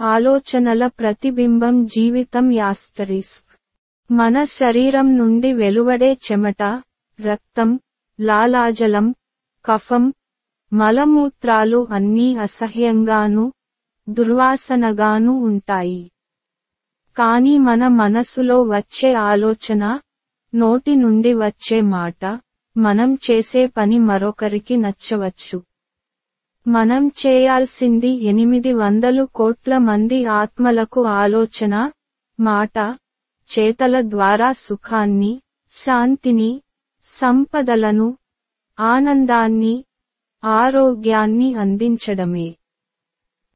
ఆలోచనల ప్రతిబింబం జీవితం యాస్తరిస్క్. మన శరీరం నుండి వెలువడే చెమట రక్తం లాలాజలం కఫం మలమూత్రాలు అన్నీ అసహ్యంగాను దుర్వాసనగాను ఉంటాయి. కాని మన మనసులో వచ్చే ఆలోచన నోటి నుండి వచ్చే మాట మనం చేసే పని మరొకరికి నచ్చవచ్చు. మనం చేయాల్సింది ఎనిమిది వందలు కోట్ల మంది ఆత్మలకు ఆలోచన మాట చేతల ద్వారా సుఖాన్ని శాంతిని సంపదలను ఆనందాన్ని ఆరోగ్యాన్ని అందించడమే.